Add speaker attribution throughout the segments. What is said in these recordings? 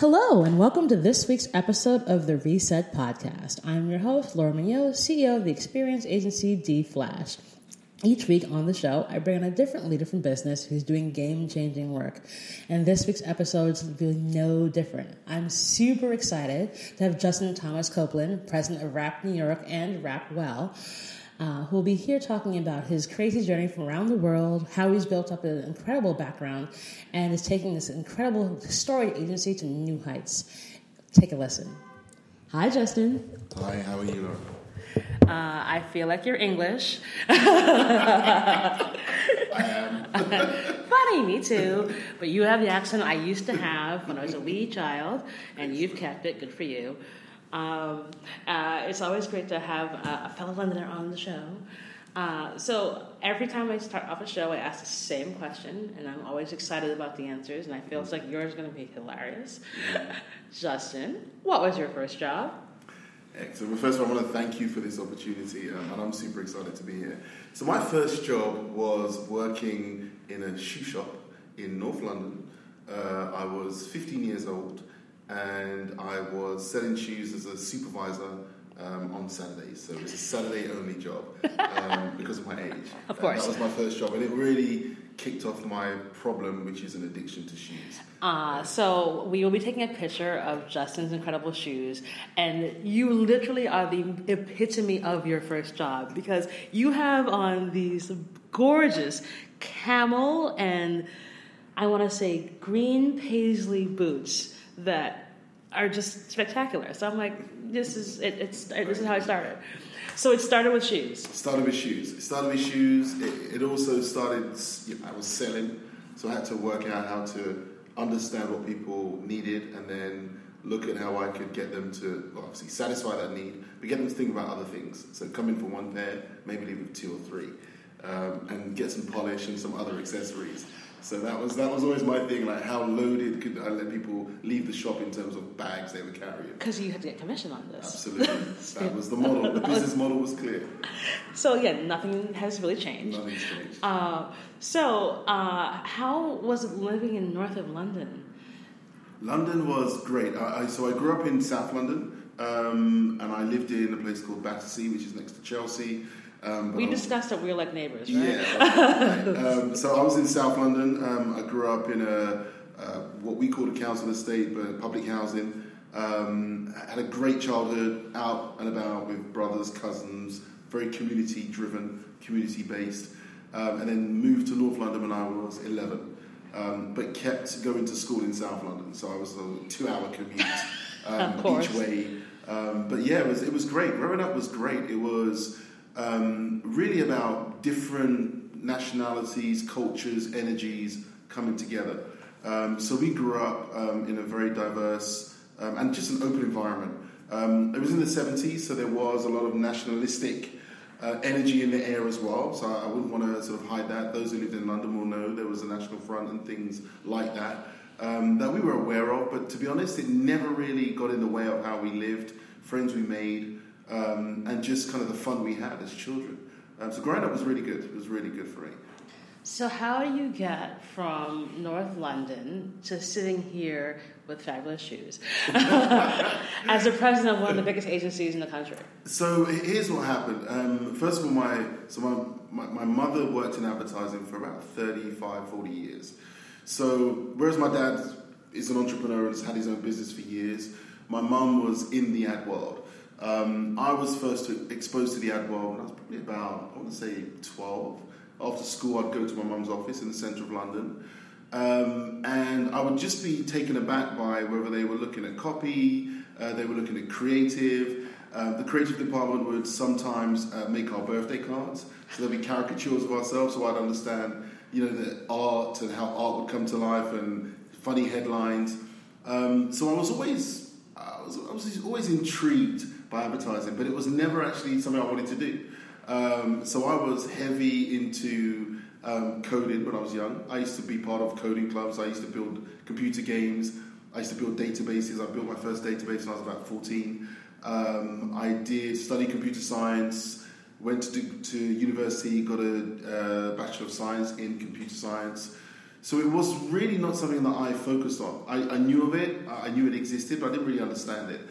Speaker 1: Hello, and welcome to this week's episode of the Reset Podcast. I'm your host, Laura Mignott, CEO of the experience agency D Flash. Each week on the show, I bring in a different leader from business who's doing game changing work. And this week's episode is really no different. I'm super excited to have Justin Thomas Copeland, president of Rapp New York and Rapp Well uh, who will be here talking about his crazy journey from around the world, how he's built up an incredible background, and is taking this incredible story agency to new heights. Take a listen. Hi, Justin.
Speaker 2: Hi, how are you, Laura?
Speaker 1: Uh, I feel like you're English.
Speaker 2: I am.
Speaker 1: Funny, me too. But you have the accent I used to have when I was a wee child, and you've kept it. Good for you. Um, uh, it's always great to have a, a fellow Londoner on the show. Uh, so every time I start off a show, I ask the same question, and I'm always excited about the answers. And I feel it's like yours is going to be hilarious. Justin, what was your first job?
Speaker 2: Excellent. Well, first of all, I want to thank you for this opportunity, um, and I'm super excited to be here. So, my first job was working in a shoe shop in North London. Uh, I was 15 years old, and I was selling shoes as a supervisor um, on Saturdays. So it was a Saturday only job um, because of my age.
Speaker 1: Of course.
Speaker 2: that was my first job, and it really kicked off my problem, which is an addiction to shoes.
Speaker 1: Uh, so we will be taking a picture of Justin's incredible shoes, and you literally are the epitome of your first job because you have on these gorgeous camel and I want to say green paisley boots that are just spectacular. So I'm like, this is it, it's this is how it started. So it started with shoes.
Speaker 2: It started with shoes. It started with shoes. It, it also started. You know, I was selling, so I had to work out how to understand what people needed, and then look at how I could get them to well, obviously satisfy that need, but get them to think about other things. So come in for one pair, maybe leave with two or three, um, and get some polish and some other accessories. So that was that was always my thing, like how loaded could I let people leave the shop in terms of bags they were carrying?
Speaker 1: Because you had to get commission on this.
Speaker 2: Absolutely, that was the model. The business model was clear.
Speaker 1: So yeah, nothing has really changed.
Speaker 2: Nothing's changed.
Speaker 1: Uh, so uh, how was it living in north of London?
Speaker 2: London was great. I, I, so I grew up in South London, um, and I lived in a place called Battersea, which is next to Chelsea. Um,
Speaker 1: we discussed that we were like neighbors, right?
Speaker 2: Yeah. um, so I was in South London. Um, I grew up in a uh, what we call a council estate, but public housing. Um, had a great childhood, out and about with brothers, cousins, very community driven, community based, um, and then moved to North London when I was 11. Um, but kept going to school in South London, so I was a two-hour commute each way. but yeah, it was it was great. Growing up was great. It was um, really about different nationalities, cultures, energies coming together. Um, so we grew up um, in a very diverse um, and just an open environment. Um, it was in the 70s, so there was a lot of nationalistic uh, energy in the air as well. So I wouldn't want to sort of hide that. Those who lived in London will know there was a National Front and things like that um, that we were aware of. But to be honest, it never really got in the way of how we lived, friends we made um, and just kind of the fun we had as children. Um, so growing up was really good. It was really good for me.
Speaker 1: So how do you get from North London to sitting here with fabulous shoes as the president of one of the biggest agencies in the country?
Speaker 2: So here's what happened. Um, first of all, my so my, my, my mother worked in advertising for about 35, 40 years. So whereas my dad is an entrepreneur and has had his own business for years, my mum was in the ad world. Um, I was first exposed to the ad world when I was probably about, I want to say 12. After school, I'd go to my mum's office in the centre of London. Um, and I would just be taken aback by whether they were looking at copy, uh, they were looking at creative. Uh, the creative department would sometimes uh, make our birthday cards, so there'd be caricatures of ourselves, so I'd understand, you know, the art and how art would come to life and funny headlines. Um, so I was always, I was, I was always intrigued by advertising, but it was never actually something I wanted to do. Um, so I was heavy into um, coding when I was young. I used to be part of coding clubs. I used to build computer games. I used to build databases. I built my first database when I was about 14. Um, I did study computer science, went to, to university, got a uh, Bachelor of Science in Computer Science. So it was really not something that I focused on. I, I knew of it, I knew it existed, but I didn't really understand it.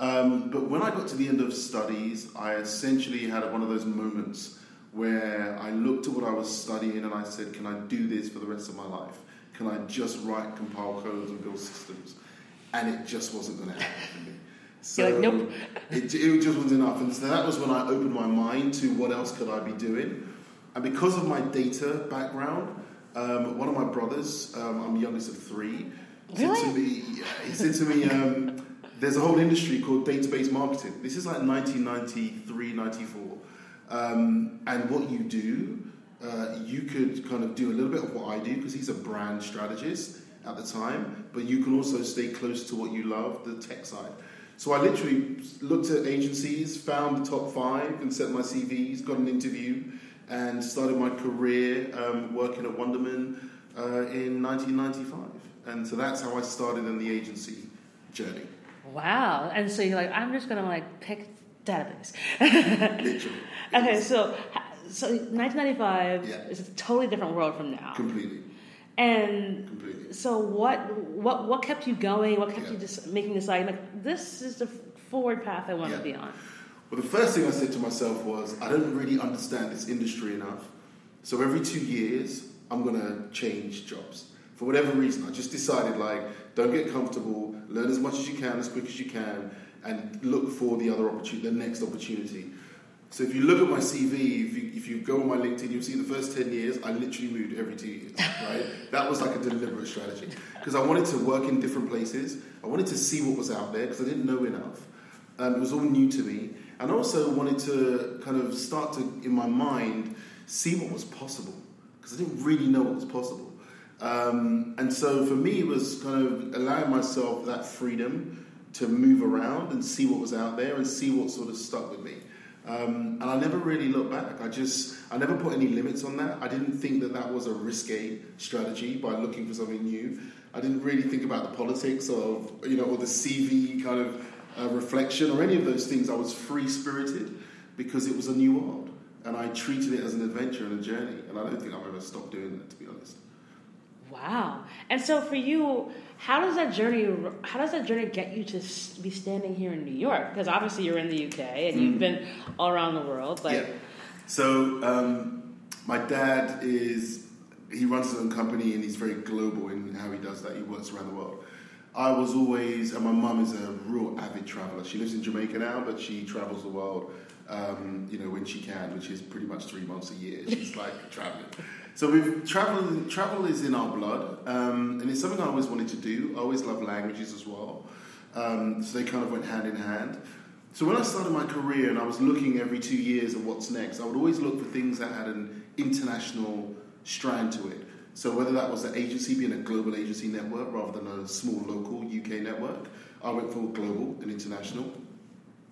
Speaker 2: Um, but when I got to the end of studies, I essentially had one of those moments where I looked at what I was studying and I said, Can I do this for the rest of my life? Can I just write, compile codes, and build systems? And it just wasn't going to happen for me.
Speaker 1: So like, nope.
Speaker 2: it, it just wasn't enough. And so that was when I opened my mind to what else could I be doing. And because of my data background, um, one of my brothers, um, I'm the youngest of three,
Speaker 1: really?
Speaker 2: said to me, he said to me, um, there's a whole industry called database marketing. This is like 1993, 94. Um, and what you do, uh, you could kind of do a little bit of what I do because he's a brand strategist at the time, but you can also stay close to what you love, the tech side. So I literally looked at agencies, found the top five, and sent my CVs, got an interview, and started my career um, working at Wunderman uh, in 1995. And so that's how I started in the agency journey.
Speaker 1: Wow! And so you're like, I'm just gonna like pick database. Okay, so so 1995
Speaker 2: Yeah.
Speaker 1: is a totally different world from now.
Speaker 2: Completely.
Speaker 1: And
Speaker 2: Completely.
Speaker 1: so what what what kept you going? What kept
Speaker 2: Yeah.
Speaker 1: you just making this like like this is the forward path I want
Speaker 2: Yeah.
Speaker 1: to be on?
Speaker 2: Well, the first thing I said to myself was, I don't really understand this industry enough. So every two years, I'm to change jobs. For whatever reason, I just decided, like, don't get comfortable, learn as much as you can, as quick as you can, and look for the other opportunity, the next opportunity. So if you look at my CV, if you, if you go on my LinkedIn, you'll see the first 10 years, I literally moved every two years, right? that was like a deliberate strategy. Because I wanted to work in different places. I wanted to see what was out there because I didn't know enough. Um, it was all new to me. And I also wanted to kind of start to, in my mind, see what was possible. Because I didn't really know what was possible. Um, and so for me, it was kind of allowing myself that freedom to move around and see what was out there and see what sort of stuck with me. Um, and I never really looked back. I just, I never put any limits on that. I didn't think that that was a risque strategy by looking for something new. I didn't really think about the politics of, you know, or the CV kind of uh, reflection or any of those things. I was free spirited because it was a new world. And I treated it as an adventure and a journey. And I don't think I've ever stopped doing that, to be honest.
Speaker 1: Wow. And so for you, how does that journey how does that journey get you to be standing here in New York? Because obviously you're in the UK and you've been all around the world. Like,
Speaker 2: yeah. So um, my dad is he runs his own company and he's very global in how he does that. He works around the world. I was always, and my mum is a real avid traveler. She lives in Jamaica now, but she travels the world, um, you know, when she can, which is pretty much three months a year. She's like traveling. So we've traveled. Travel is in our blood, um, and it's something I always wanted to do. I always love languages as well, um, so they kind of went hand in hand. So when I started my career and I was looking every two years at what's next, I would always look for things that had an international strand to it. So whether that was the agency being a global agency network rather than a small local UK network, I went for global and international.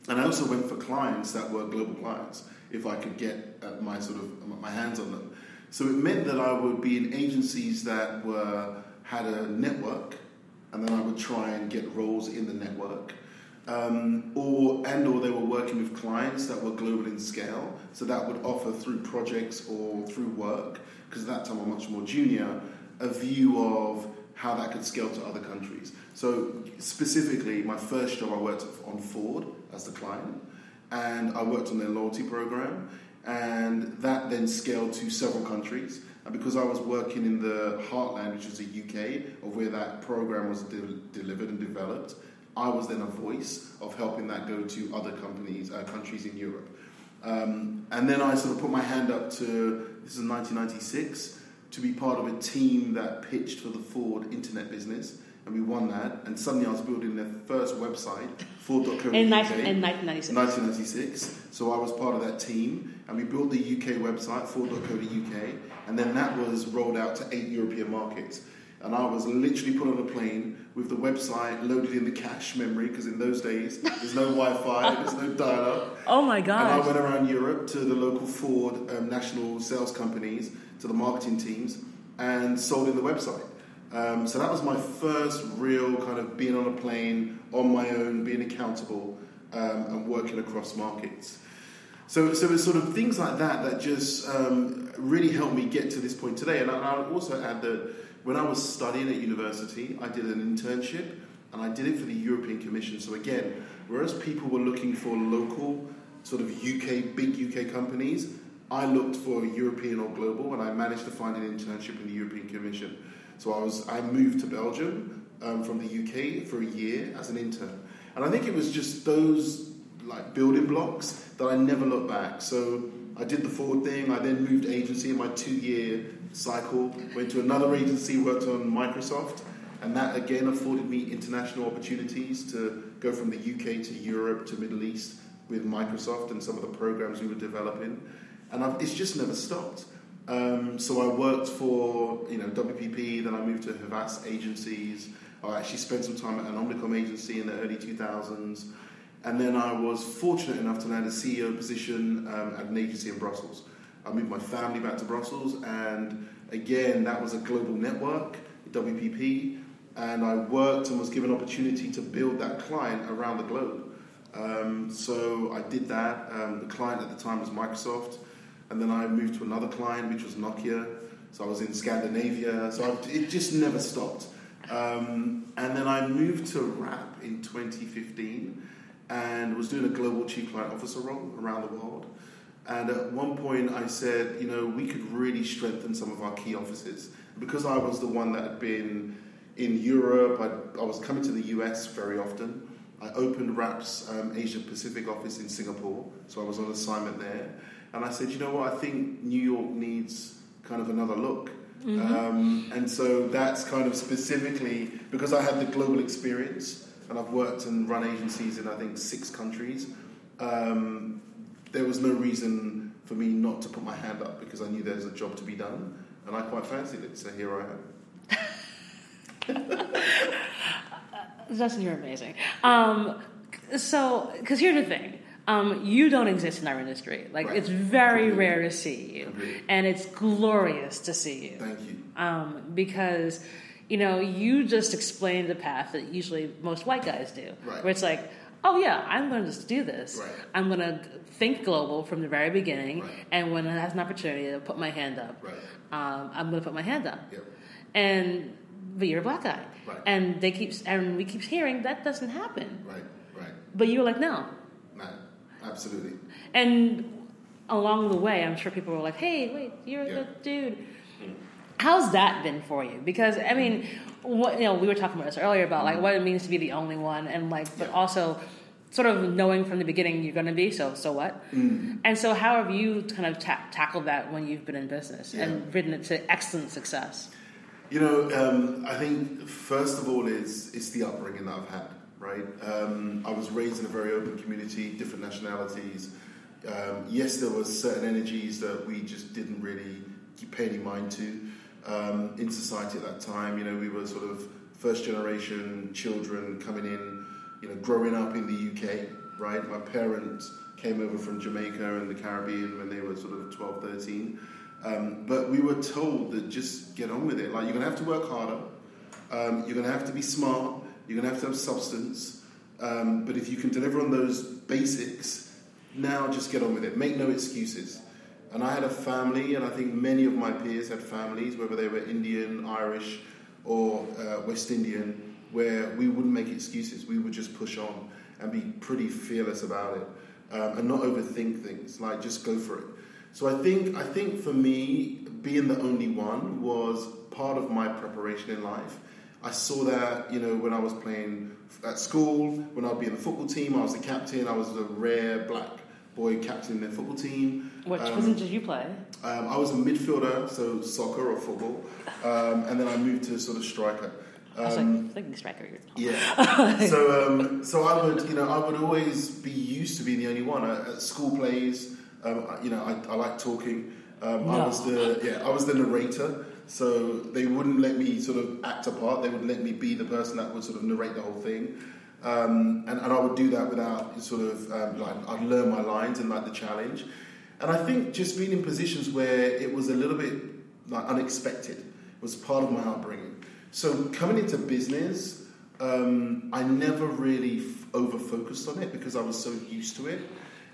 Speaker 2: And I also went for clients that were global clients if I could get uh, my sort of my hands on them. So it meant that I would be in agencies that were had a network, and then I would try and get roles in the network, um, or and or they were working with clients that were global in scale. So that would offer through projects or through work, because at that time I'm much more junior, a view of how that could scale to other countries. So specifically, my first job I worked on Ford as the client, and I worked on their loyalty program, and that then scaled to several countries. And because I was working in the heartland, which was the UK, of where that program was de- delivered and developed, I was then a voice of helping that go to other companies, uh, countries in Europe. Um, and then I sort of put my hand up to this is 1996 to be part of a team that pitched for the Ford internet business, and we won that. And suddenly I was building their first website, Ford.co.uk.
Speaker 1: in, 19, in 1996.
Speaker 2: 1996. So I was part of that team, and we built the UK website, Ford.co.uk, and then that was rolled out to eight European markets. And I was literally put on a plane with the website loaded in the cache memory, because in those days there's no Wi-Fi, there's no dial-up.
Speaker 1: Oh my god!
Speaker 2: And I went around Europe to the local Ford um, national sales companies, to the marketing teams, and sold in the website. Um, so that was my first real kind of being on a plane on my own, being accountable, um, and working across markets. So, so it's sort of things like that that just um, really helped me get to this point today. And I- I'll also add that when I was studying at university, I did an internship and I did it for the European Commission. So again, whereas people were looking for local, sort of UK, big UK companies, I looked for European or global, and I managed to find an internship in the European Commission. So I was I moved to Belgium um, from the UK for a year as an intern, and I think it was just those like building blocks that I never look back. So I did the Ford thing. I then moved agency in my two-year cycle. Went to another agency, worked on Microsoft, and that again afforded me international opportunities to go from the UK to Europe to Middle East with Microsoft and some of the programs we were developing. And I've, it's just never stopped. Um, so I worked for you know WPP, then I moved to Havas agencies. I actually spent some time at an Omnicom agency in the early 2000s. And then I was fortunate enough to land a CEO position um, at an agency in Brussels. I moved my family back to Brussels, and again, that was a global network, WPP, and I worked and was given opportunity to build that client around the globe. Um, so I did that. Um, the client at the time was Microsoft, and then I moved to another client, which was Nokia. So I was in Scandinavia. So I, it just never stopped. Um, and then I moved to Rapp in 2015 and was doing a global chief client officer role around the world. And at one point, I said, you know, we could really strengthen some of our key offices. Because I was the one that had been in Europe, I, I was coming to the US very often. I opened Rapp's um, Asia Pacific office in Singapore, so I was on assignment there. And I said, you know what, I think New York needs kind of another look. Mm-hmm. Um, and so that's kind of specifically because I had the global experience and I've worked and run agencies in I think six countries. Um, there was no reason for me not to put my hand up because I knew there was a job to be done, and I quite fancied it. So here I
Speaker 1: am. Justin, you're amazing. Um, so, because here's the thing. Um, you don't exist in our industry. Like right. it's very rare to see you, Agreed. and it's glorious to see you.
Speaker 2: Thank you.
Speaker 1: Um, because you know, you just explain the path that usually most white guys do,
Speaker 2: right.
Speaker 1: where it's like, oh yeah, I'm going to do this.
Speaker 2: Right.
Speaker 1: I'm going to think global from the very beginning,
Speaker 2: right.
Speaker 1: and when it has an opportunity to put my hand up,
Speaker 2: um,
Speaker 1: I'm going to put my hand up.
Speaker 2: Yep.
Speaker 1: And but you're a black guy, and they keep and we keep hearing that doesn't happen.
Speaker 2: Right, right.
Speaker 1: But you were like, no,
Speaker 2: no, absolutely.
Speaker 1: And along the way, I'm sure people were like, hey, wait, you're the dude How's that been for you? Because I mean, what you know, we were talking about this earlier about like what it means to be the only one, and like, but also sort of knowing from the beginning you're going to be. So, so what?
Speaker 2: Mm.
Speaker 1: And so, how have you kind of ta- tackled that when you've been in business
Speaker 2: yeah.
Speaker 1: and ridden it to excellent success?
Speaker 2: You know, um, I think first of all is it's the upbringing that I've had. Right, um, I was raised in a very open community, different nationalities. Um, yes, there was certain energies that we just didn't really pay any mind to um, in society at that time. You know, we were sort of first generation children coming in, you know, growing up in the UK, right? My parents came over from Jamaica and the Caribbean when they were sort of 12, 13. Um, but we were told that just get on with it. Like, you're going to have to work harder, um, you're going to have to be smart, you're going to have to have substance. Um, but if you can deliver on those basics, now just get on with it. Make no excuses. And I had a family, and I think many of my peers had families, whether they were Indian, Irish, or uh, West Indian, where we wouldn't make excuses. We would just push on and be pretty fearless about it, um, and not overthink things. Like just go for it. So I think I think for me, being the only one was part of my preparation in life. I saw that, you know, when I was playing at school, when I'd be in the football team, I was the captain. I was a rare black boy captain their football team.
Speaker 1: Which um, position did you play?
Speaker 2: Um, I was a midfielder, so soccer or football, um, and then I moved to sort of striker.
Speaker 1: I was like um, thinking striker.
Speaker 2: Yeah. so, um, so I would, you know, I would always be used to being the only one at, school plays. Um, you know, I, I like talking. No. I was the yeah, I was the narrator. So they wouldn't let me sort of act a part. They would let me be the person that would sort of narrate the whole thing. Um, and, and, I would do that without sort of um, like I'd learn my lines and like the challenge. And I think just being in positions where it was a little bit like unexpected was part of my upbringing. So coming into business, um, I never really f- over focused on it because I was so used to it,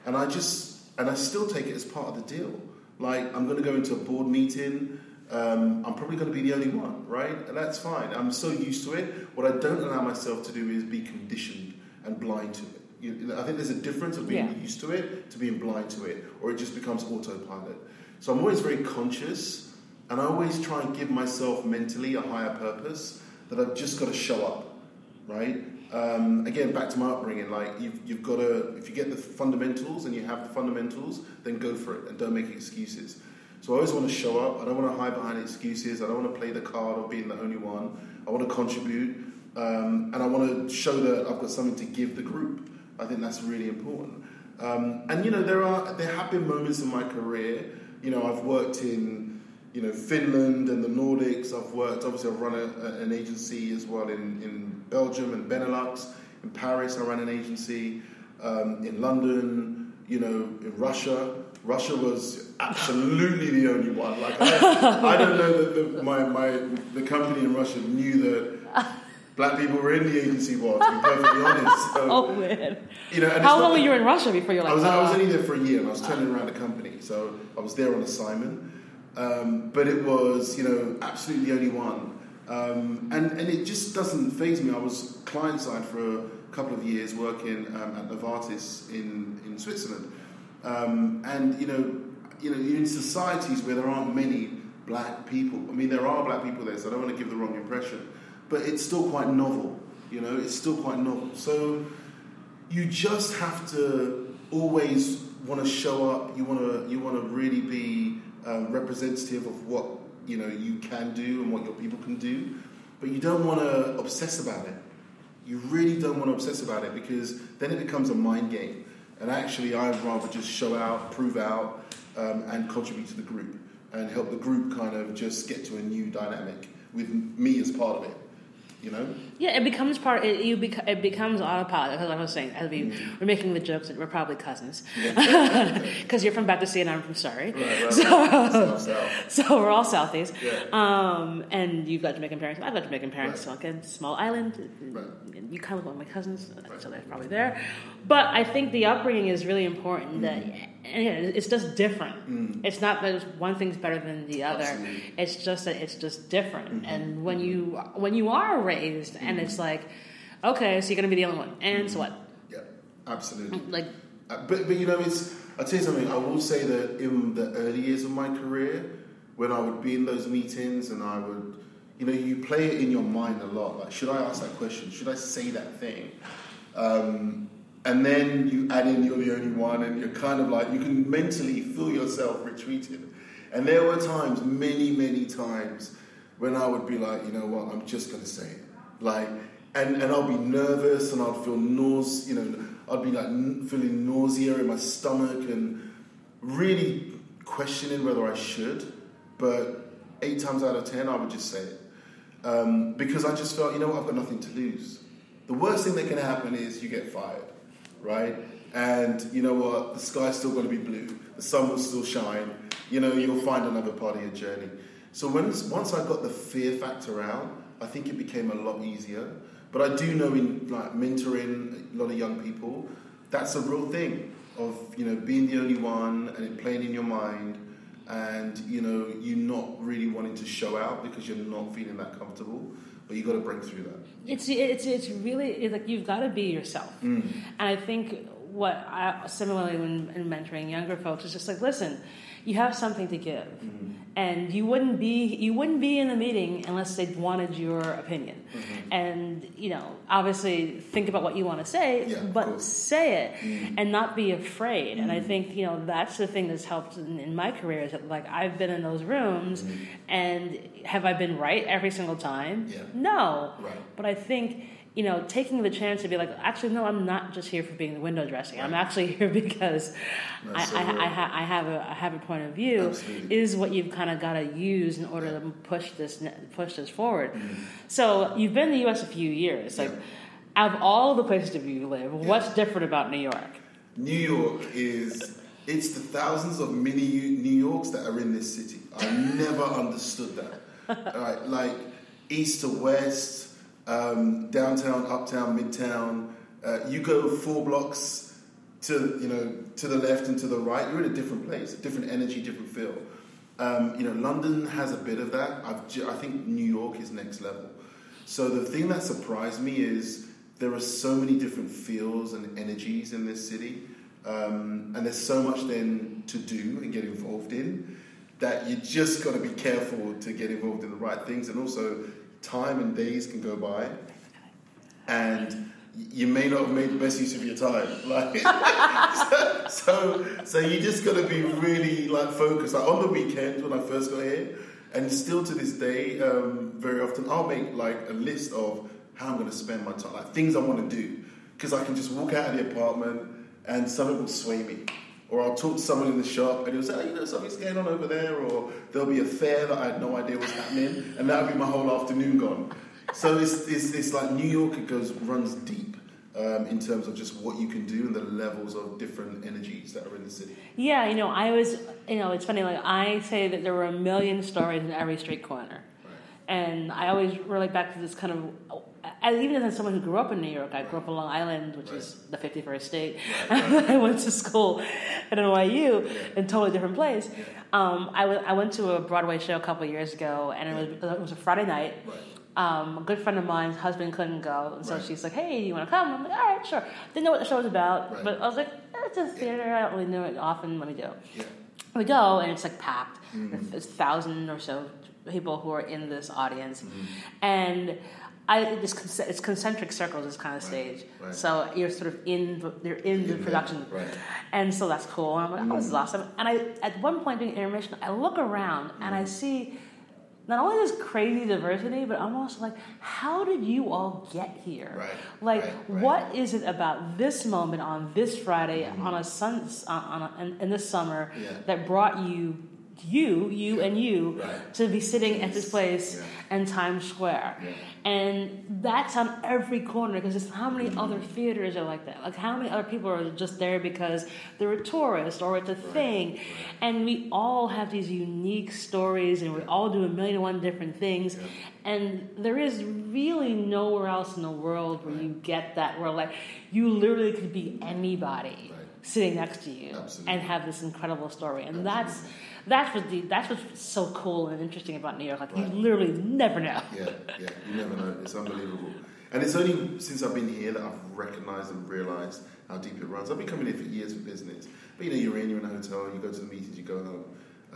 Speaker 2: and I just and I still take it as part of the deal. Like I'm going to go into a board meeting. Um, I'm probably going to be the only one, right? And that's fine. I'm so used to it. What I don't allow myself to do is be conditioned and blind to it. You, I think there's a difference of being
Speaker 1: Yeah.
Speaker 2: used to it to being blind to it, or it just becomes autopilot. So I'm always very conscious, and I always try and give myself mentally a higher purpose that I've just got to show up, right? Um, again, back to my upbringing, like you've, you've got to, if you get the fundamentals and you have the fundamentals, then go for it and don't make excuses. So I always want to show up. I don't want to hide behind excuses. I don't want to play the card of being the only one. I want to contribute, um, and I want to show that I've got something to give the group. I think that's really important. Um, and you know, there are there have been moments in my career. You know, I've worked in you know Finland and the Nordics. I've worked. Obviously, I've run a, an agency as well in, in Belgium and Benelux. In Paris, I ran an agency. Um, in London, you know, in Russia. Russia was absolutely the only one. Like I, I don't know that the, my, my the company in Russia knew that black people were in the agency world. To be perfectly honest, so,
Speaker 1: Oh man!
Speaker 2: you know,
Speaker 1: How long were you in Russia before you're like?
Speaker 2: I was, I was
Speaker 1: "Oh."
Speaker 2: only there for a year and I was turning around the company. So I was there on assignment. Um, but it was, you know, absolutely the only one. Um, and, and it just doesn't faze me. I was client side for a couple of years working um, at Novartis in, in Switzerland. Um, and, you know, you know, in societies where there aren't many black people. I mean, there are black people there, so I don't want to give the wrong impression. But it's still quite novel, you know, it's still quite novel. So you just have to always want to show up. You want to you want to really be um, representative of what you know you can do and what your people can do, but you don't want to obsess about it. You really don't want to obsess about it because then it becomes a mind game. And actually, I'd rather just show out, prove out, um, and contribute to the group and help the group kind of just get to a new dynamic with me as part of it. You know?
Speaker 1: Yeah, it becomes part. It, you bec- it becomes autopilot. As I was saying, we mm-hmm. we're making the jokes that we're probably cousins, because you're from Battersea and I'm from Surrey,
Speaker 2: Right, right,
Speaker 1: so
Speaker 2: right. South, south.
Speaker 1: so we're all Southies.
Speaker 2: Yeah.
Speaker 1: Um, and you've got Jamaican parents. I've got Jamaican parents. So again, small island.
Speaker 2: Right.
Speaker 1: You kind of look like my cousins, so they're probably there. But I think the upbringing is really important. Mm-hmm. That and again, it's just different. Mm-hmm. It's not that one thing's better than the other.
Speaker 2: Absolutely.
Speaker 1: It's just that it's just different. And when you when you are raised, and it's like, okay, so you're gonna be the only one, and so what?
Speaker 2: Yeah, absolutely.
Speaker 1: Like,
Speaker 2: Uh, but but you know, it's. I'll tell you something. I will say that in the early years of my career, when I would be in those meetings and I would, you know, you play it in your mind a lot. Like, should I ask that question? Should I say that thing? Um, and then you add in you're the only one, and you're kind of like you can mentally feel yourself retreating. And there were times, many many times, when I would be like, you know what, I'm just gonna say it, like, and and I'll be nervous and I'd feel nausea, you know, I'd be like feeling nausea in my stomach and really questioning whether I should, but eight times out of ten I would just say it um, because I just felt, you know what, I've got nothing to lose. The worst thing that can happen is you get fired, right? And you know what, the sky's still going to be blue, the sun will still shine. You know, you'll find another part of your journey. So when, once I got the fear factor out, I think it became a lot easier. But I do know in like mentoring a lot of young people, that's a real thing of you know being the only one and it playing in your mind and you know you not really wanting to show out because you're not feeling that comfortable but you got to break through that
Speaker 1: it's it's it's really it's like you've got to be yourself. Mm. And I think what I similarly when in mentoring younger folks is just like, listen, you have something to give, mm-hmm. and you wouldn't be you wouldn't be in the meeting unless they wanted your opinion. Mm-hmm. And you know, obviously, think about what you want to say,
Speaker 2: Yeah,
Speaker 1: but say it mm-hmm. and not be afraid. And I think you know that's the thing that's helped in, in my career is that like I've been in those rooms, and have I been right every single time?
Speaker 2: Yeah.
Speaker 1: No.
Speaker 2: Right.
Speaker 1: But I think you know taking the chance to be like, actually, no, I'm not just here for being the window dressing. I'm actually here because I,
Speaker 2: so
Speaker 1: I, I, ha- I have a I have a point of view.
Speaker 2: Absolutely.
Speaker 1: Is what you've kind of got to use in order to push this push this forward.
Speaker 2: Mm-hmm.
Speaker 1: So you've been in the U.S. a few years. Like,
Speaker 2: Yeah.
Speaker 1: out of all the places that you live, what's different about New York?
Speaker 2: new york is it's the thousands of mini new yorks that are in this city i never understood that right like east to west um, downtown uptown midtown uh, you go four blocks to you know to the left and to the right you're in a different place a different energy different feel Um, you know, London has a bit of that. Ju- I think New York is next level. So the thing that surprised me is there are so many different feels and energies in this city, um, and there's so much then to do and get involved in that you just got to be careful to get involved in the right things, and also time and days can go by, and you may not have made the best use of your time. Like, so, so, you just got to be really like focused. Like on the weekends when I first got here, and still to this day, um, very often I'll make like a list of how I'm going to spend my time, like things I want to do, because I can just walk out of the apartment and something will sway me. Or I'll talk to someone in the shop and he'll say, oh, you know, something's going on over there. Or there'll be a fair that I had no idea was happening, and that'll be my whole afternoon gone. So it's, it's, it's like New York, it goes, runs deep. Um, in terms of just what you can do and the levels of different energies that are in the city.
Speaker 1: Yeah, you know, I was, you know, it's funny. Like I say that there were a million stories in every street corner,
Speaker 2: Right.
Speaker 1: and I always relate back to this kind of. Even as someone who grew up in New York, I grew up on Long Island, which is the 51st state.
Speaker 2: Right,
Speaker 1: I went to school at NYU,
Speaker 2: Yeah.
Speaker 1: in a totally different place.
Speaker 2: Yeah.
Speaker 1: Um, I, w- I went to a Broadway show a couple of years ago, and it was, it was a Friday night.
Speaker 2: Right.
Speaker 1: Um, a good friend of mine's husband couldn't go, and so
Speaker 2: Right.
Speaker 1: she's like, "Hey, you want to come?" I'm like, "All right, sure." Didn't know what the show was about,
Speaker 2: Right.
Speaker 1: but I was like, eh, "It's a theater. I don't really know it often. Let me go."
Speaker 2: Yeah.
Speaker 1: We go, and it's like packed.
Speaker 2: Mm-hmm.
Speaker 1: There's a thousand or so people who are in this audience,
Speaker 2: Mm-hmm.
Speaker 1: and I it's, con- it's concentric circles. This kind of
Speaker 2: Right,
Speaker 1: stage,
Speaker 2: right.
Speaker 1: so you're sort of in the, you're in the production,
Speaker 2: right.
Speaker 1: and so that's cool. And I'm like, oh, this is
Speaker 2: Mm.
Speaker 1: awesome. And I at one point during intermission, I look around and I see. Not only this crazy diversity, but I'm also like, how did you all get here?
Speaker 2: Right,
Speaker 1: Like,
Speaker 2: right, right.
Speaker 1: what is it about this moment on this Friday on a sun on, on a, in, in this summer
Speaker 2: Yeah.
Speaker 1: that brought you, you, you, and you
Speaker 2: Right.
Speaker 1: to be sitting at this place
Speaker 2: Yeah.
Speaker 1: in Times Square?
Speaker 2: Yeah.
Speaker 1: And that's on every corner because it's how many
Speaker 2: Mm-hmm.
Speaker 1: other theaters are like that? Like, how many other people are just there because they're a tourist or it's a thing? And we all have these unique stories and we all do a million and one different things.
Speaker 2: Yeah.
Speaker 1: And there is really nowhere else in the world where you get that, where like you literally could be anybody
Speaker 2: Right.
Speaker 1: sitting next to you
Speaker 2: Absolutely.
Speaker 1: and have this incredible story. And that's that's what the, that's what's so cool and interesting about New York. Like you literally never know.
Speaker 2: Yeah, yeah, you never know. It's unbelievable. And it's only since I've been here that I've recognized and realized how deep it runs. I've been coming here for years for business. But you know, you're in, you're in a hotel, you go to the meetings, you go home.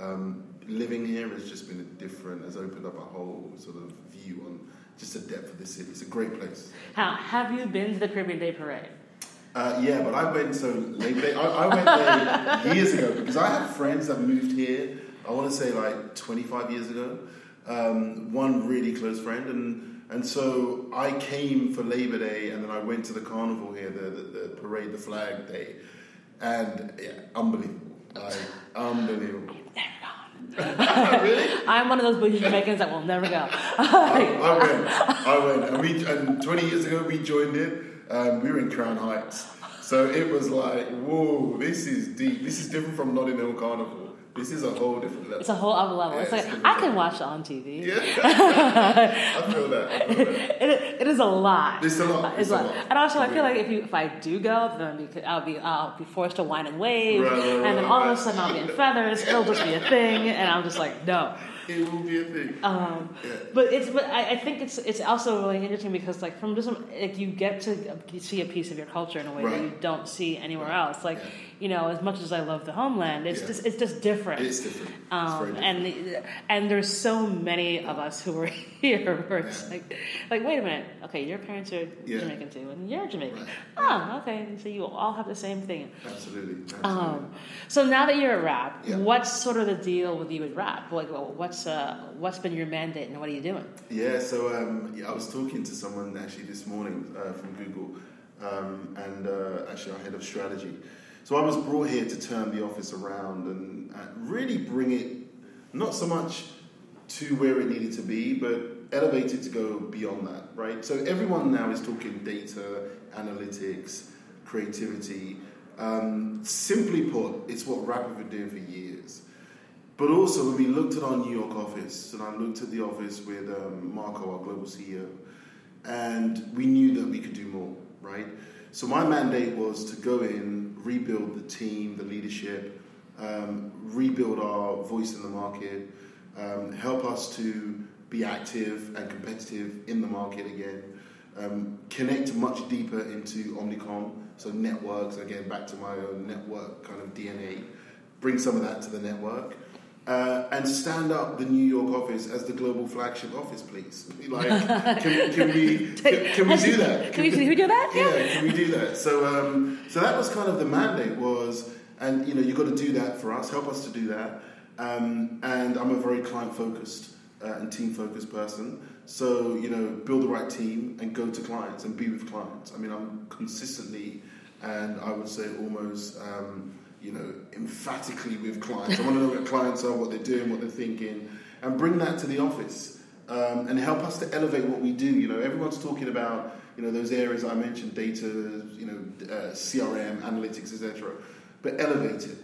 Speaker 2: Um, living here has just been different, has opened up a whole sort of view on just the depth of the city. It's a great place.
Speaker 1: How have you been to the Caribbean Day Parade?
Speaker 2: Uh, yeah, but I went so Labor Day. I, I went there years ago because I have friends that moved here. I want to say like 25 years ago. Um, one really close friend, and and so I came for Labor Day, and then I went to the carnival here, the the, the parade, the flag day, and yeah, unbelievable, like unbelievable. Really?
Speaker 1: I'm one of those bougie Jamaicans that will never go.
Speaker 2: I, I went. I went. And, we, and 20 years ago, we joined it. Um, we were in Crown Heights. So it was like, whoa, this is deep. This is different from Notting Hill Carnival. This is a whole different level.
Speaker 1: It's a whole other level.
Speaker 2: Yeah,
Speaker 1: it's
Speaker 2: it's
Speaker 1: like I can
Speaker 2: level.
Speaker 1: watch it on TV.
Speaker 2: Yeah. I feel that. I feel that.
Speaker 1: It, it is a lot.
Speaker 2: It's a lot, it's a lot.
Speaker 1: And also, I feel like if you if I do go, then I'll be, I'll be I'll be forced to wine and wave,
Speaker 2: Right, right,
Speaker 1: and then
Speaker 2: right,
Speaker 1: all of a sudden I'll be in feathers. It'll just be a thing, and I'm just like, no.
Speaker 2: It will be a thing.
Speaker 1: Um,
Speaker 2: Yeah.
Speaker 1: but it's but I, I think it's it's also really interesting because like from just like you get to see a piece of your culture in a way that you don't see anywhere else. Like
Speaker 2: Yeah.
Speaker 1: you know, as much as I love the homeland, it's
Speaker 2: Yeah.
Speaker 1: just it's just different.
Speaker 2: It's different. It's
Speaker 1: Um,
Speaker 2: very different.
Speaker 1: and and there's so many of us who are here where it's like like wait a minute okay your parents are. Jamaican too and you're Jamaican
Speaker 2: Right.
Speaker 1: oh okay so you all have the same thing
Speaker 2: Absolutely. Absolutely.
Speaker 1: um, so now that you're a
Speaker 2: Rapp
Speaker 1: what's sort of the deal with you with Rapp like well, what's uh, what's been your mandate and what are you doing
Speaker 2: Yeah, so um, yeah, I was talking to someone actually this morning uh, from Google, um, and uh, actually our head of strategy. So I was brought here to turn the office around and really bring it not so much to where it needed to be, but elevated to go beyond that, right? So everyone now is talking data, analytics, creativity. Um, simply put, it's what Rapp have been doing for years. But also, when we looked at our New York office, and I looked at the office with um, Marco, our global CEO, and we knew that we could do more, right? So my mandate was to go in, rebuild the team, the leadership, um, rebuild our voice in the market, um, help us to be active and competitive in the market again, um, connect much deeper into Omnicom, so networks, again, back to my own network kind of DNA, bring some of that to the network. Uh, and stand up the New York office as the global flagship office, please. Like, can, can we can, can we do that?
Speaker 1: Can we, can we do that?
Speaker 2: Yeah, can we do that? So, um, so that was kind of the mandate was, and you know, you've got to do that for us. Help us to do that. Um, and I'm a very client focused uh, and team focused person. So, you know, build the right team and go to clients and be with clients. I mean, I'm consistently, and I would say almost. Um, you know, emphatically with clients. I want to know what clients are, what they're doing, what they're thinking, and bring that to the office um, and help us to elevate what we do. You know, everyone's talking about you know those areas I mentioned, data, you know, uh, CRM, analytics, etc. But elevate it.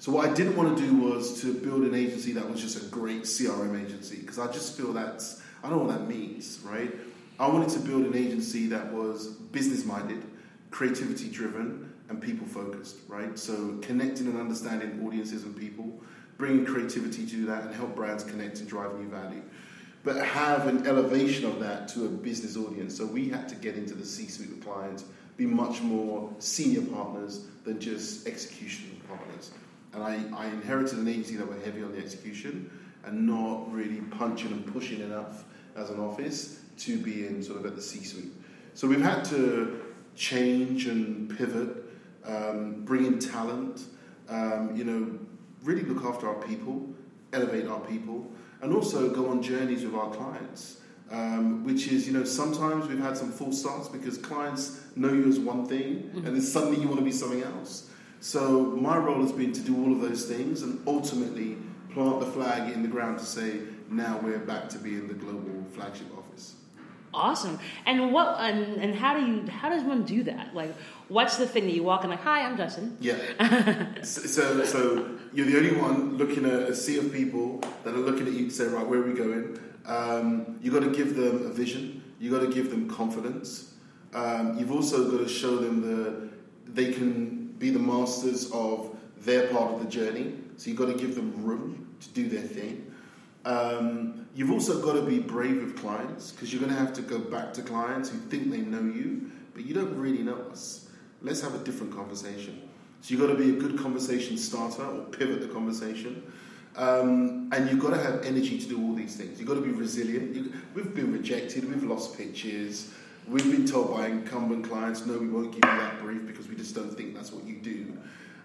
Speaker 2: So what I didn't want to do was to build an agency that was just a great CRM agency because I just feel that's I don't know what that means, right? I wanted to build an agency that was business minded, creativity driven, and people focused, right? So connecting and understanding audiences and people, bringing creativity to that, and help brands connect and drive new value. But have an elevation of that to a business audience. So we had to get into the C-suite with clients, be much more senior partners than just execution partners. And I, I inherited an agency that were heavy on the execution and not really punching and pushing enough as an office to be in sort of at the C-suite. So we've had to change and pivot um, bring in talent, um, you know, really look after our people, elevate our people, and also go on journeys with our clients. Um, which is, you know, sometimes we've had some false starts because clients know you as one thing mm-hmm. and then suddenly you want to be something else. So my role has been to do all of those things and ultimately plant the flag in the ground to say, now we're back to being the global flagship office.
Speaker 1: Awesome. And what and, and how do you how does one do that? Like what's the thing that you walk in like, hi, I'm Justin?
Speaker 2: Yeah. so, so you're the only one looking at a sea of people that are looking at you to say, right, where are we going? Um, you've got to give them a vision. You've got to give them confidence. Um, you've also got to show them that they can be the masters of their part of the journey. So you've got to give them room to do their thing. Um, you've also got to be brave with clients because you're going to have to go back to clients who think they know you, but you don't really know us let's have a different conversation. So you've got to be a good conversation starter or pivot the conversation. Um, and you've got to have energy to do all these things. You've got to be resilient. You, we've been rejected, we've lost pitches, we've been told by incumbent clients, no, we won't give you that brief because we just don't think that's what you do.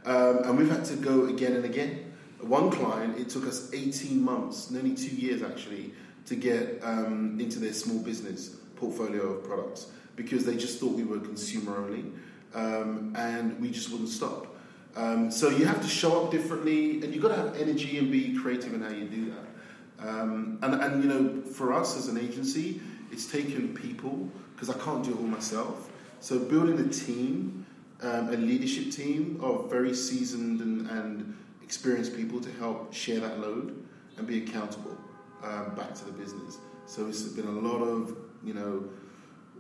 Speaker 2: Um, and we've had to go again and again. One client, it took us 18 months, nearly two years actually, to get um, into their small business portfolio of products because they just thought we were consumer only um, and we just wouldn't stop. Um, so you have to show up differently, and you've got to have energy and be creative in how you do that. Um, and, and you know, for us as an agency, it's taken people because I can't do it all myself. So building a team, um, a leadership team of very seasoned and, and, experienced people to help share that load and be accountable um, back to the business. So it's been a lot of you know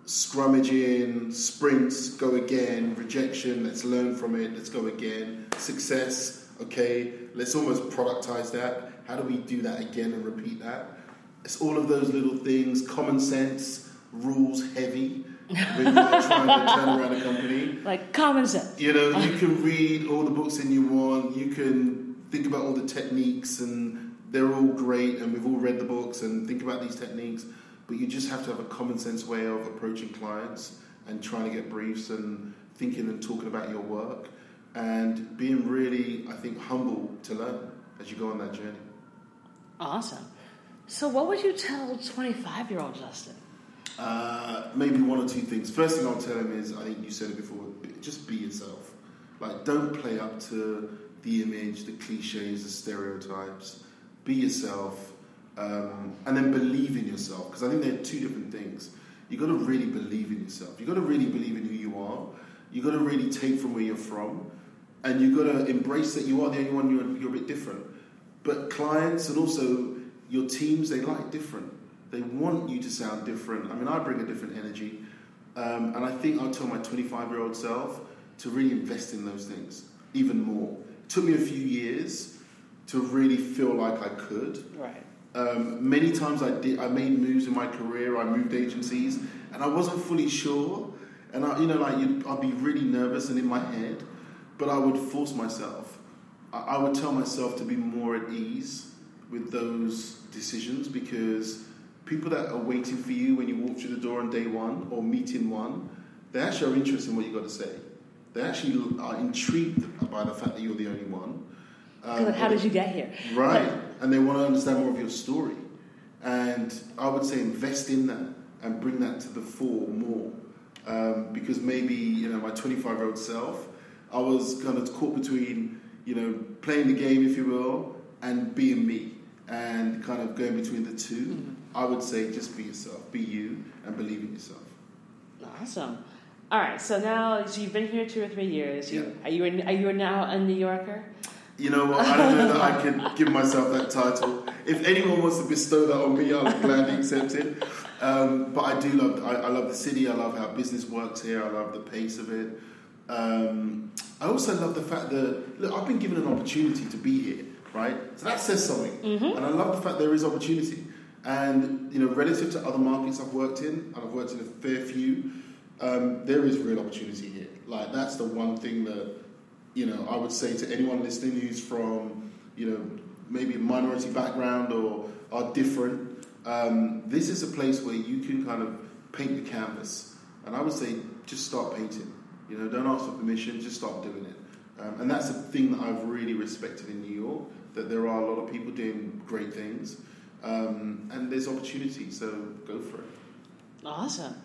Speaker 2: scrummaging, sprints, go again, rejection, let's learn from it, let's go again, success, okay, let's almost productize that. How do we do that again and repeat that? It's all of those little things, common sense, rules heavy. When you're trying to turn around a company,
Speaker 1: like common sense.
Speaker 2: You know, you can read all the books in you want. You can think about all the techniques, and they're all great. And we've all read the books and think about these techniques but you just have to have a common sense way of approaching clients and trying to get briefs and thinking and talking about your work and being really, I think, humble to learn as you go on that journey.
Speaker 1: Awesome. So, what would you tell 25 year old Justin?
Speaker 2: Uh, maybe one or two things. First thing I'll tell him is I think you said it before just be yourself. Like, don't play up to the image, the cliches, the stereotypes. Be yourself um, and then believe in yourself because I think they're two different things. You've got to really believe in yourself. You've got to really believe in who you are. You've got to really take from where you're from, and you've got to embrace that you are the only one. You're, you're a bit different. But clients and also your teams, they like different. They want you to sound different. I mean, I bring a different energy, um, and I think I'll tell my 25 year old self to really invest in those things even more. It took me a few years to really feel like I could.
Speaker 1: Right.
Speaker 2: Um, many times I did. I made moves in my career. I moved agencies, and I wasn't fully sure. And I, you know, like you'd, I'd be really nervous and in my head, but I would force myself. I, I would tell myself to be more at ease with those decisions because people that are waiting for you when you walk through the door on day one or meeting one, they actually are interested in what you've got to say. They actually are intrigued by the fact that you're the only one.
Speaker 1: Um, like, how did you get here?
Speaker 2: Right, and they want to understand more of your story. And I would say invest in that and bring that to the fore more. Um, because maybe, you know, my 25 year old self, I was kind of caught between, you know, playing the game, if you will, and being me and kind of going between the 2 mm-hmm. I would say just be yourself, be you, and believe in yourself.
Speaker 1: Awesome. All right, so now so you've been here two or three years. You, yeah. Are you are you now a New Yorker?
Speaker 2: You know what? I don't know that I can give myself that title. If anyone wants to bestow that on me, I'll gladly accept it. Um, but I do love. I, I, love the city. I love how business works here. I love the pace of it. Um, I also love the fact that look, I've been given an opportunity to be here, right? So that says something, mm-hmm. and I love the fact there is opportunity. And you know, relative to other markets I've worked in, and I've worked in a fair few, um, there is real opportunity here. Like that's the one thing that you know, I would say to anyone listening who's from, you know, maybe a minority background or are different, um, this is a place where you can kind of paint the canvas. And I would say just start painting. You know, don't ask for permission, just start doing it. Um, and that's the thing that I've really respected in New York, that there are a lot of people doing great things. Um, and there's opportunity, so go for it.
Speaker 1: Awesome.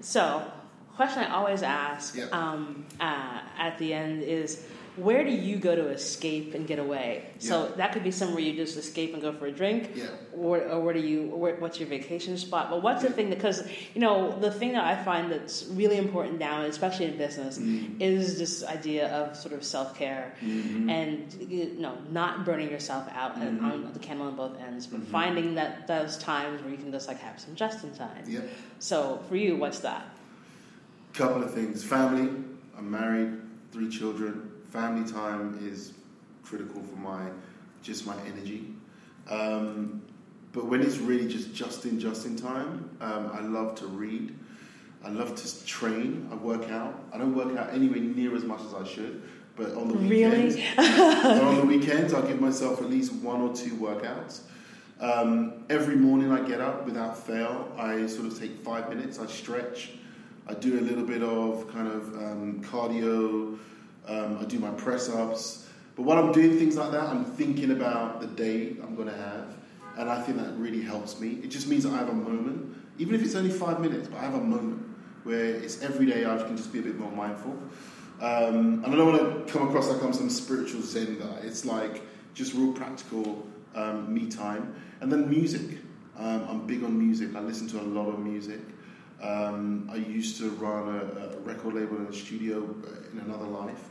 Speaker 1: So, question I always ask yep. um, uh, at the end is where do you go to escape and get away? So that could be somewhere you just escape and go for a drink,
Speaker 2: yeah.
Speaker 1: or, or where do you? Where, what's your vacation spot? But what's yeah. the thing that because you know the thing that I find that's really important now, especially in business, mm-hmm. is this idea of sort of self care mm-hmm. and you know not burning yourself out mm-hmm. on the candle on both ends, but mm-hmm. finding that those times where you can just like have some just in time.
Speaker 2: Yeah.
Speaker 1: So for you, what's that?
Speaker 2: Couple of things. Family. I'm married, three children family time is critical for my just my energy. Um, but when it's really just just in just in time, um, I love to read. I love to train. I work out. I don't work out anywhere near as much as I should, but on the weekends, really? on the weekends, I give myself at least one or two workouts. Um, every morning I get up without fail. I sort of take five minutes. I stretch. I do a little bit of kind of um, cardio. Um, I do my press ups. But while I'm doing things like that, I'm thinking about the day I'm going to have. And I think that really helps me. It just means I have a moment, even if it's only five minutes, but I have a moment where it's every day I can just be a bit more mindful. Um, and I don't want to come across like I'm some spiritual Zen guy. It's like just real practical um, me time. And then music. Um, I'm big on music. I listen to a lot of music. Um, I used to run a, a, record label in a studio in another life.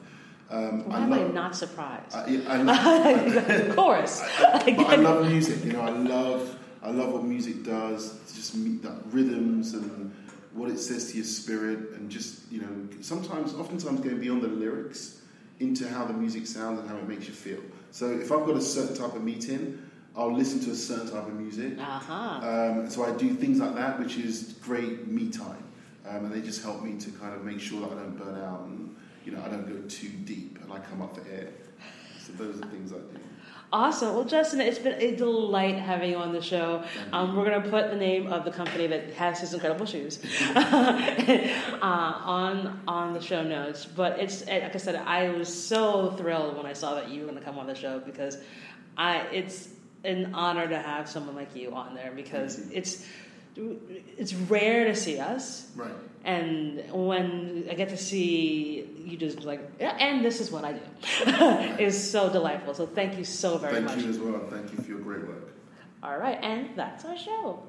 Speaker 1: Um, Why I am love, I not surprised?
Speaker 2: I, I,
Speaker 1: of course.
Speaker 2: I, I love music. You know, I love I love what music does. Just meet that rhythms and what it says to your spirit, and just you know, sometimes, oftentimes, going beyond the lyrics into how the music sounds and how it makes you feel. So, if I've got a certain type of meeting, I'll listen to a certain type of music.
Speaker 1: Uh-huh.
Speaker 2: Um, so I do things like that, which is great me time, um, and they just help me to kind of make sure that I don't burn out and you know, I don't go too deep and I come up for air. So those are things I do.
Speaker 1: Awesome. Well, Justin, it's been a delight having you on the show. Um, we're going to put the name of the company that has his incredible shoes uh, on on the show notes. But it's like I said, I was so thrilled when I saw that you were going to come on the show because I it's an honor to have someone like you on there because it's it's rare to see us.
Speaker 2: Right.
Speaker 1: And when I get to see you just like, yeah, and this is what I do, is so delightful. So thank you so very
Speaker 2: thank
Speaker 1: much.
Speaker 2: Thank you as well. Thank you for your great work.
Speaker 1: All right, and that's our show.